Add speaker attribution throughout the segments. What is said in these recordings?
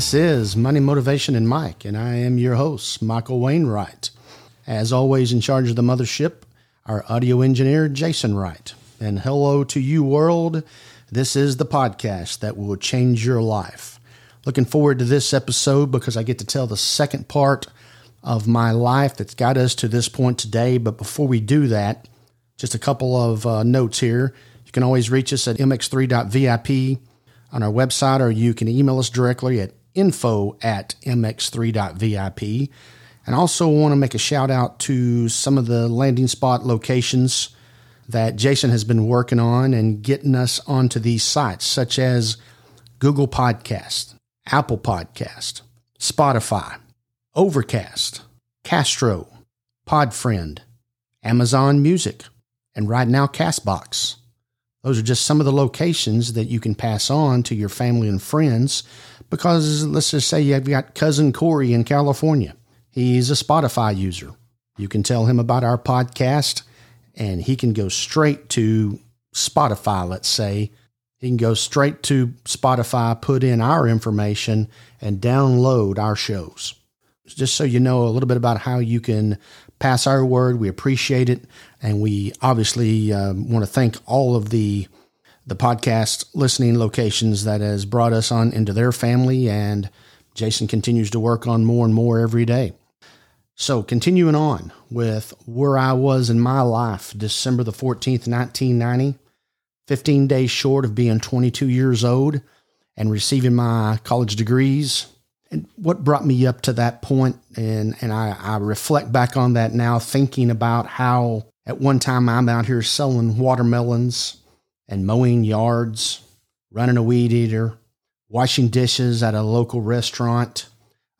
Speaker 1: This is Money Motivation and Mike, and I am your host, Michael Wainwright. As always, in charge of the mothership, our audio engineer, Jason Wright. And hello to you, world. This is the podcast that will change your life. Looking forward to this episode because I get to tell the second part of my life that's got us to this point today. But before we do that, just a couple of uh, notes here. You can always reach us at mx3.vip on our website, or you can email us directly at info at mx3.vip. And also want to make a shout out to some of the landing spot locations that Jason has been working on and getting us onto these sites, such as Google Podcast, Apple Podcast, Spotify, Overcast, Castro, Podfriend, Amazon Music, and right now Castbox. Those are just some of the locations that you can pass on to your family and friends because let's just say you've got cousin Corey in California. He's a Spotify user. You can tell him about our podcast and he can go straight to Spotify, let's say. He can go straight to Spotify, put in our information, and download our shows. Just so you know a little bit about how you can pass our word, we appreciate it. And we obviously um, want to thank all of the the podcast listening locations that has brought us on into their family. And Jason continues to work on more and more every day. So, continuing on with where I was in my life, December the 14th, 1990, 15 days short of being 22 years old and receiving my college degrees. And what brought me up to that point, and, and I, I reflect back on that now, thinking about how at one time I'm out here selling watermelons and mowing yards, running a weed eater, washing dishes at a local restaurant,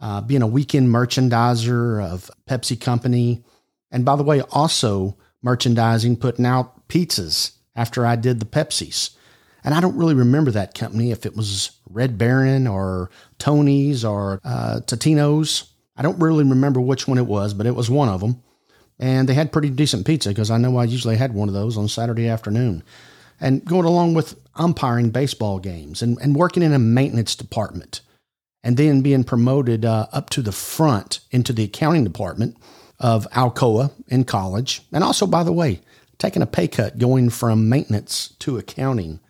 Speaker 1: uh, being a weekend merchandiser of Pepsi Company. And by the way, also merchandising, putting out pizzas after I did the Pepsis. And I don't really remember that company, if it was Red Baron or Tony's or uh, Totino's. I don't really remember which one it was, but it was one of them. And they had pretty decent pizza because I know I usually had one of those on Saturday afternoon. And going along with umpiring baseball games and, and working in a maintenance department and then being promoted uh, up to the front into the accounting department of Alcoa in college. And also, by the way, taking a pay cut going from maintenance to accounting,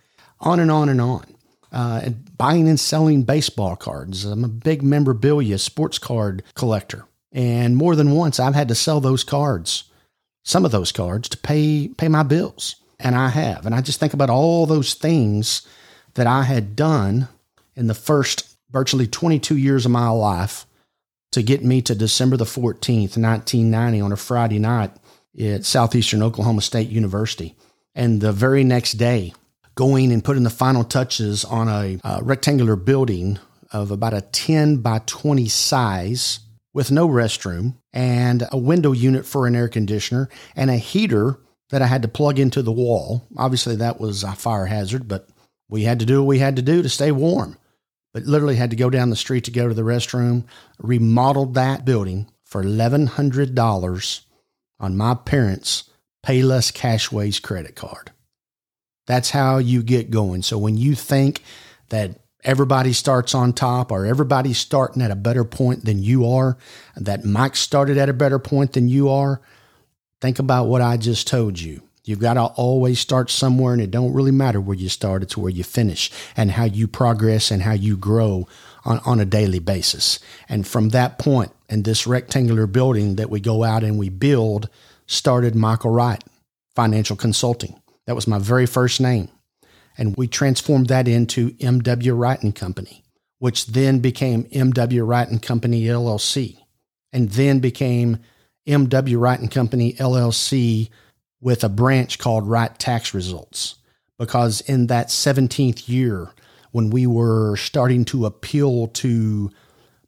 Speaker 1: on and on and on. Uh, and buying and selling baseball cards. I'm a big memorabilia sports card collector. And more than once, I've had to sell those cards, some of those cards, to pay, pay my bills. And I have. And I just think about all those things that I had done in the first virtually 22 years of my life to get me to December the 14th, 1990, on a Friday night at Southeastern Oklahoma State University. And the very next day, going and putting the final touches on a, a rectangular building of about a 10 by 20 size with no restroom and a window unit for an air conditioner and a heater that I had to plug into the wall. Obviously, that was a fire hazard, but we had to do what we had to do to stay warm but literally had to go down the street to go to the restroom. Remodeled that building for $1,100 on my parents' Payless Cashways credit card. That's how you get going. So when you think that everybody starts on top or everybody's starting at a better point than you are, that Mike started at a better point than you are, think about what I just told you. You've got to always start somewhere, and it don't really matter where you start; it's where you finish, and how you progress and how you grow on, on a daily basis. And from that point, in this rectangular building that we go out and we build, started Michael Wright Financial Consulting. That was my very first name, and we transformed that into M.W. Wright and Company, which then became M.W. Wright and Company LLC, and then became M.W. Wright and Company LLC with a branch called Wright Tax Results. Because in that 17th year, when we were starting to appeal to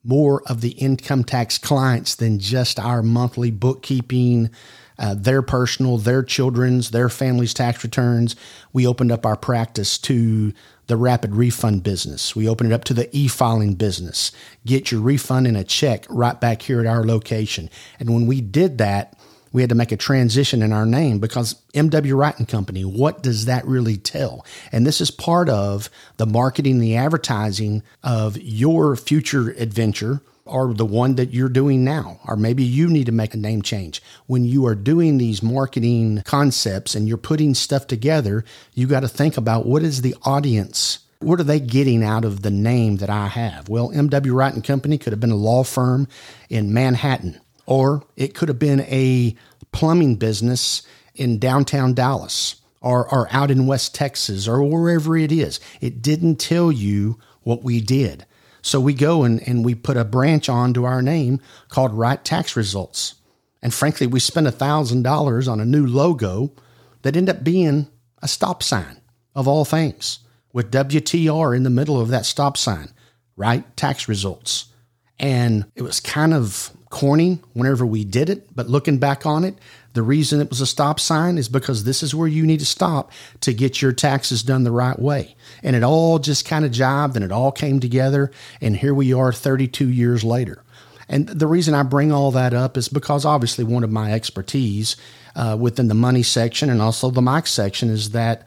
Speaker 1: more of the income tax clients than just our monthly bookkeeping, uh, their personal, their children's, their family's tax returns, we opened up our practice to the rapid refund business. We opened it up to the e filing business. Get your refund in a check right back here at our location. And when we did that, we had to make a transition in our name because MW Wright and Company, what does that really tell? And this is part of the marketing, the advertising of your future adventure or the one that you're doing now. Or maybe you need to make a name change. When you are doing these marketing concepts and you're putting stuff together, you got to think about what is the audience what are they getting out of the name that I have? Well, MW Wright and Company could have been a law firm in Manhattan, or it could have been a plumbing business in downtown Dallas or, or out in West Texas or wherever it is. It didn't tell you what we did. So we go and, and we put a branch onto our name called Wright Tax Results. And frankly, we spent $1,000 on a new logo that ended up being a stop sign of all things with WTR in the middle of that stop sign, Wright Tax Results. And it was kind of corny whenever we did it, but looking back on it, the reason it was a stop sign is because this is where you need to stop to get your taxes done the right way. And it all just kind of jived and it all came together. And here we are 32 years later. And the reason I bring all that up is because obviously one of my expertise uh, within the money section and also the Mike section is that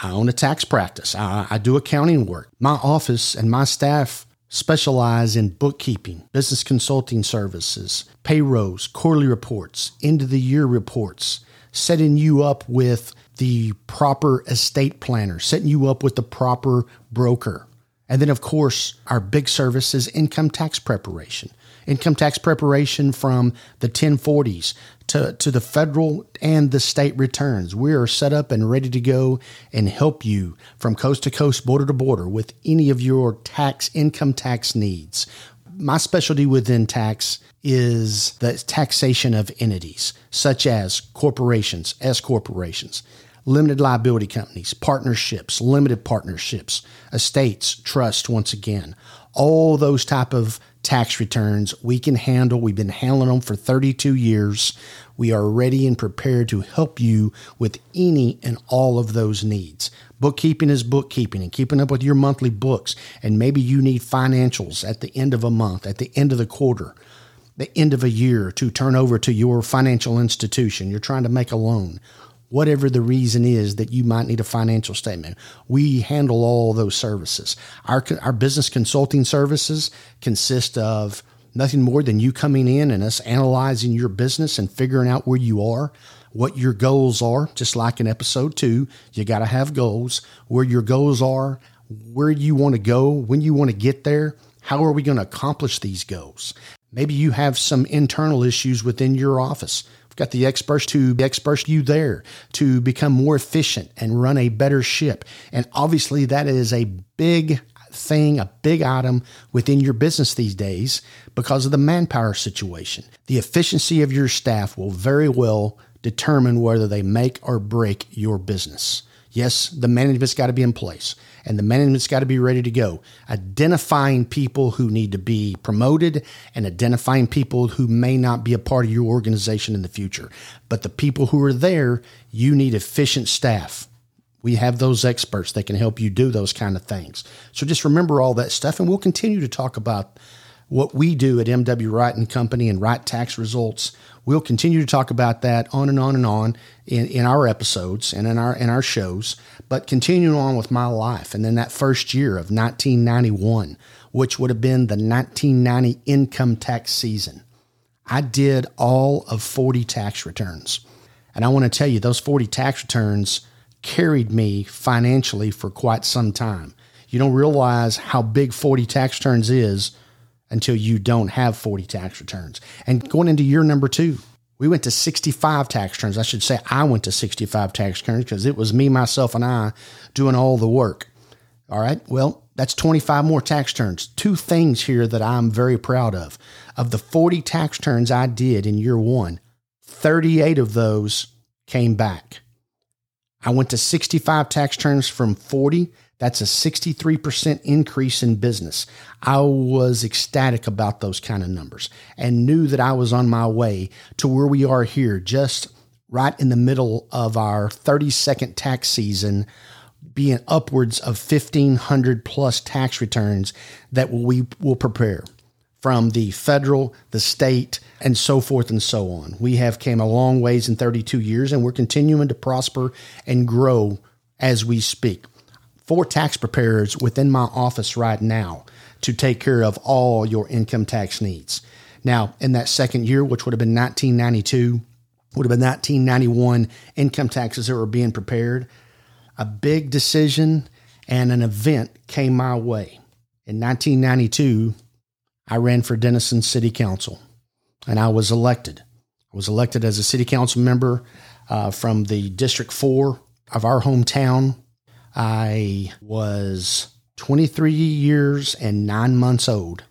Speaker 1: I own a tax practice. I, I do accounting work. My office and my staff specialize in bookkeeping, business consulting services, payrolls, quarterly reports, end of the year reports, setting you up with the proper estate planner, setting you up with the proper broker. And then, of course, our big service is income tax preparation. Income tax preparation from the 1040s to, to the federal and the state returns. We are set up and ready to go and help you from coast to coast, border to border with any of your tax, income tax needs. My specialty within tax is the taxation of entities, such as corporations, S corporations, limited liability companies, partnerships, limited partnerships, estates, trust, once again, all those type of tax returns we can handle. We've been handling them for 32 years. We are ready and prepared to help you with any and all of those needs. Bookkeeping is bookkeeping and keeping up with your monthly books. And maybe you need financials at the end of a month, at the end of the quarter, the end of a year to turn over to your financial institution. You're trying to make a loan whatever the reason is that you might need a financial statement. We handle all those services. Our, our business consulting services consist of nothing more than you coming in and us analyzing your business and figuring out where you are, what your goals are. Just like in episode two, you got to have goals, where your goals are, where you want to go, when you want to get there. How are we going to accomplish these goals? Maybe you have some internal issues within your office got the experts to expert you there to become more efficient and run a better ship. And obviously, that is a big thing, a big item within your business these days because of the manpower situation. The efficiency of your staff will very well determine whether they make or break your business. Yes, the management's got to be in place and the management's got to be ready to go. Identifying people who need to be promoted and identifying people who may not be a part of your organization in the future. But the people who are there, you need efficient staff. We have those experts that can help you do those kind of things. So just remember all that stuff, and we'll continue to talk about what we do at MW Wright and Company and Wright Tax Results. We'll continue to talk about that on and on and on in, in our episodes and in our in our shows. But continuing on with my life, and then that first year of 1991, which would have been the 1990 income tax season, I did all of 40 tax returns. And I want to tell you, those 40 tax returns carried me financially for quite some time. You don't realize how big 40 tax returns is until you don't have 40 tax returns. And going into year number two, we went to 65 tax returns. I should say I went to 65 tax returns because it was me, myself, and I doing all the work. All right. Well, that's 25 more tax returns. Two things here that I'm very proud of. Of the 40 tax returns I did in year one, 38 of those came back. I went to 65 tax returns from 40 that's a 63% increase in business. I was ecstatic about those kind of numbers and knew that I was on my way to where we are here, just right in the middle of our 32nd tax season, being upwards of 1,500 plus tax returns that we will prepare from the federal, the state, and so forth and so on. We have came a long ways in 32 years and we're continuing to prosper and grow as we speak. Four tax preparers within my office right now to take care of all your income tax needs. Now, in that second year, which would have been 1992, would have been 1991 income taxes that were being prepared, a big decision and an event came my way. In 1992, I ran for Denison City Council and I was elected. I was elected as a city council member uh, from the District 4 of our hometown. I was 23 years and nine months old.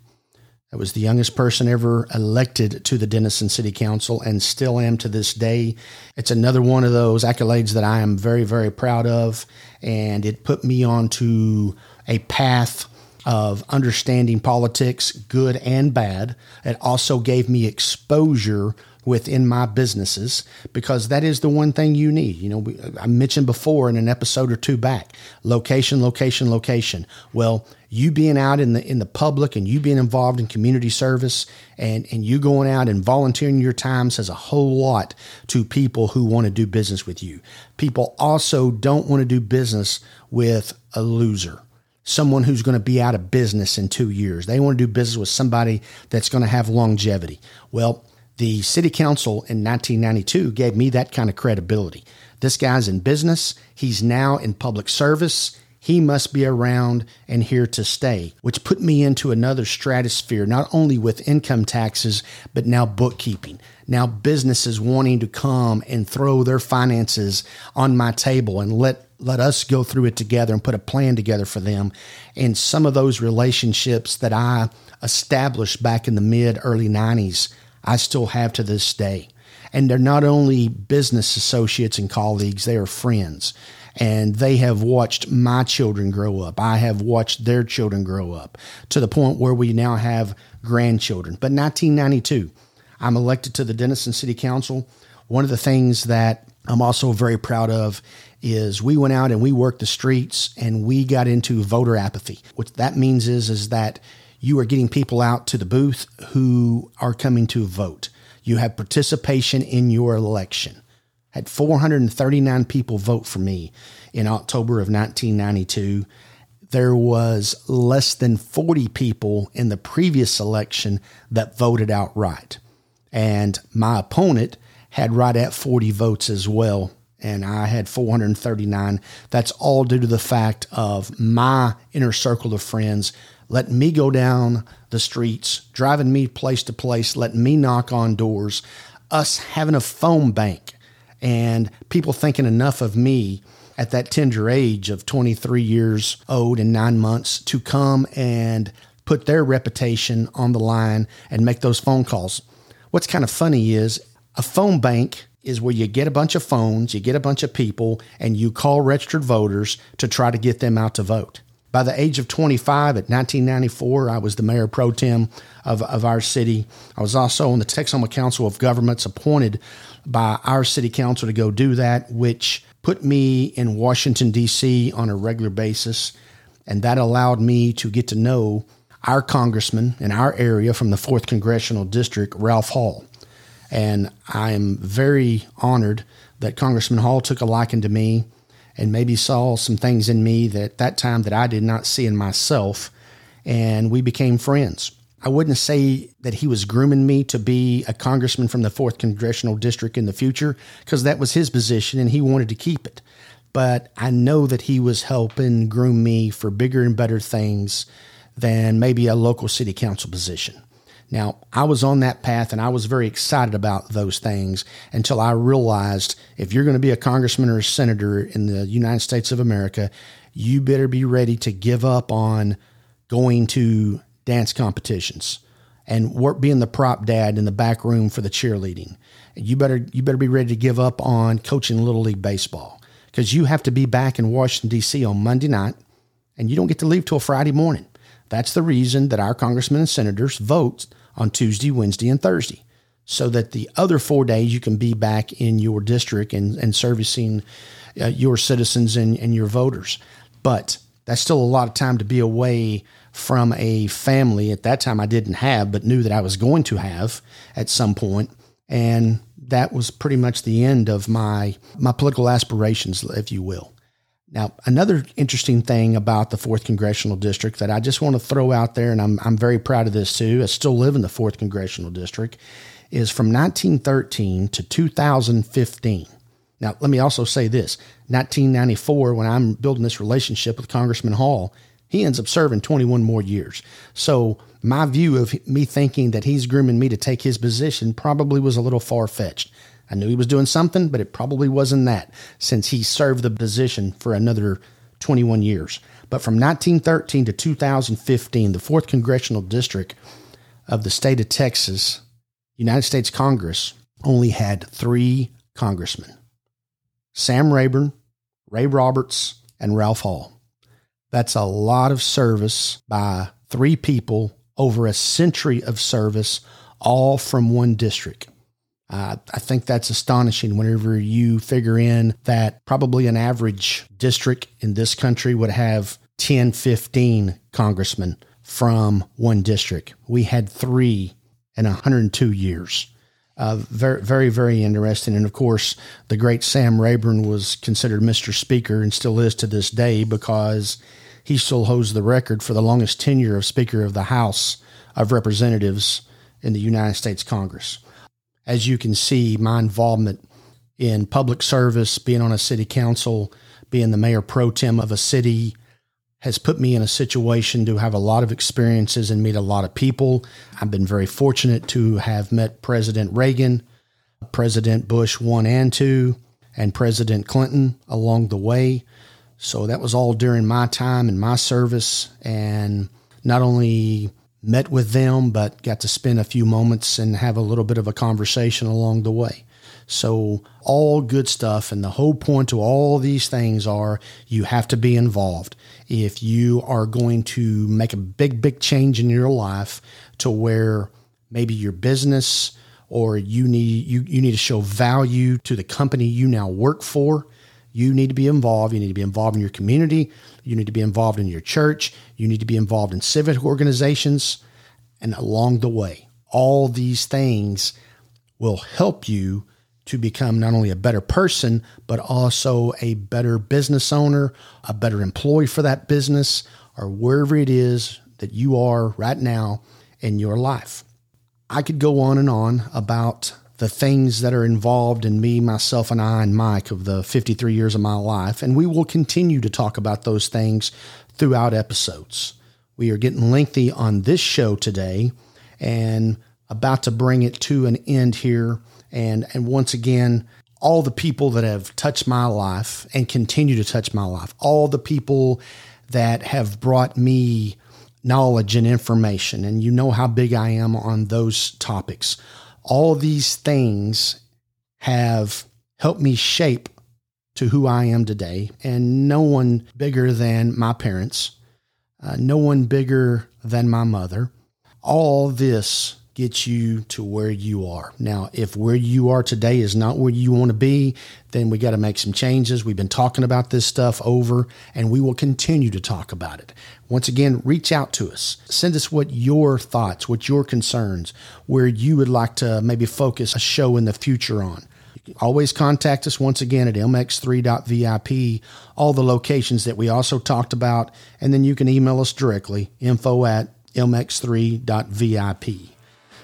Speaker 1: I was the youngest person ever elected to the Denison City Council and still am to this day. It's another one of those accolades that I am very, very proud of. And it put me onto a path of understanding politics, good and bad. It also gave me exposure within my businesses because that is the one thing you need. You know, we, I mentioned before in an episode or two back, location, location, location. Well, you being out in the in the public and you being involved in community service and and you going out and volunteering your time says a whole lot to people who want to do business with you. People also don't want to do business with a loser someone who's going to be out of business in two years. They want to do business with somebody that's going to have longevity. Well, the city council in 1992 gave me that kind of credibility. This guy's in business, he's now in public service. He must be around and here to stay, which put me into another stratosphere, not only with income taxes, but now bookkeeping. Now, businesses wanting to come and throw their finances on my table and let let us go through it together and put a plan together for them. And some of those relationships that I established back in the mid early 90s, I still have to this day. And they're not only business associates and colleagues, they are friends. And they have watched my children grow up. I have watched their children grow up to the point where we now have grandchildren. But 1992, I'm elected to the Denison City Council. One of the things that I'm also very proud of is we went out and we worked the streets and we got into voter apathy. What that means is is that you are getting people out to the booth who are coming to vote. You have participation in your election. Had 439 people vote for me in October of 1992. There was less than 40 people in the previous election that voted outright. And my opponent had right at 40 votes as well and I had 439. That's all due to the fact of my inner circle of friends letting me go down the streets, driving me place to place, letting me knock on doors, us having a phone bank, and people thinking enough of me at that tender age of 23 years old and nine months to come and put their reputation on the line and make those phone calls. What's kind of funny is a phone bank is where you get a bunch of phones, you get a bunch of people, and you call registered voters to try to get them out to vote. By the age of 25 at 1994, I was the mayor pro tem of, of our city. I was also on the Texoma Council of Governments appointed by our city council to go do that, which put me in Washington, D.C. on a regular basis. And that allowed me to get to know our congressman in our area from the 4th Congressional District, Ralph Hall. And I am very honored that Congressman Hall took a liking to me and maybe saw some things in me that that time that I did not see in myself. And we became friends. I wouldn't say that he was grooming me to be a congressman from the 4th Congressional District in the future because that was his position and he wanted to keep it. But I know that he was helping groom me for bigger and better things than maybe a local city council position. Now, I was on that path and I was very excited about those things until I realized if you're going to be a congressman or a senator in the United States of America, you better be ready to give up on going to dance competitions and work being the prop dad in the back room for the cheerleading. You better you better be ready to give up on coaching little league baseball because you have to be back in Washington D.C. on Monday night and you don't get to leave till Friday morning. That's the reason that our congressmen and senators vote on Tuesday, Wednesday, and Thursday, so that the other four days you can be back in your district and, and servicing uh, your citizens and, and your voters. But That's still a lot of time to be away from a family at that time I didn't have, but knew that I was going to have at some point. And that was pretty much the end of my my political aspirations, if you will. Now, another interesting thing about the fourth congressional district that I just want to throw out there, and I'm I'm very proud of this too. I still live in the fourth congressional district, is from 1913 to 2015. Now, let me also say this: 1994, when I'm building this relationship with Congressman Hall, he ends up serving 21 more years. So my view of me thinking that he's grooming me to take his position probably was a little far fetched. I knew he was doing something, but it probably wasn't that since he served the position for another 21 years. But from 1913 to 2015, the 4th Congressional District of the state of Texas, United States Congress, only had three congressmen Sam Rayburn, Ray Roberts, and Ralph Hall. That's a lot of service by three people over a century of service, all from one district. Uh, I think that's astonishing whenever you figure in that probably an average district in this country would have 10, 15 congressmen from one district. We had three in 102 years. Uh, very, very, very interesting. And of course, the great Sam Rayburn was considered Mr. Speaker and still is to this day because he still holds the record for the longest tenure of Speaker of the House of Representatives in the United States Congress. As you can see, my involvement in public service, being on a city council, being the mayor pro tem of a city, has put me in a situation to have a lot of experiences and meet a lot of people. I've been very fortunate to have met President Reagan, President Bush 1 and 2, and President Clinton along the way. So that was all during my time and my service, and not only met with them, but got to spend a few moments and have a little bit of a conversation along the way. So, all good stuff. And the whole point to all these things are you have to be involved. If you are going to make a big, big change in your life to where maybe your business or you need you, you need to show value to the company you now work for you need to be involved. You need to be involved in your community. You need to be involved in your church. You need to be involved in civic organizations. And along the way, all these things will help you to become not only a better person, but also a better business owner, a better employee for that business, or wherever it is that you are right now in your life. I could go on and on about the things that are involved in me, myself, and I, and Mike of the 53 years of my life. And we will continue to talk about those things throughout episodes. We are getting lengthy on this show today and about to bring it to an end here. And, and once again, all the people that have touched my life and continue to touch my life, all the people that have brought me knowledge and information, and you know how big I am on those topics all these things have helped me shape to who I am today. And no one bigger than my parents, uh, no one bigger than my mother. All this get you to where you are. Now, if where you are today is not where you want to be, then we got to make some changes. We've been talking about this stuff over and we will continue to talk about it. Once again, reach out to us. Send us what your thoughts, what your concerns, where you would like to maybe focus a show in the future on. Always contact us once again at mx3.vip, all the locations that we also talked about, and then you can email us directly, info at mx3.vip.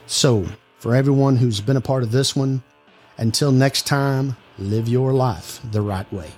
Speaker 1: So, for everyone who's been a part of this one, until next time, live your life the right way.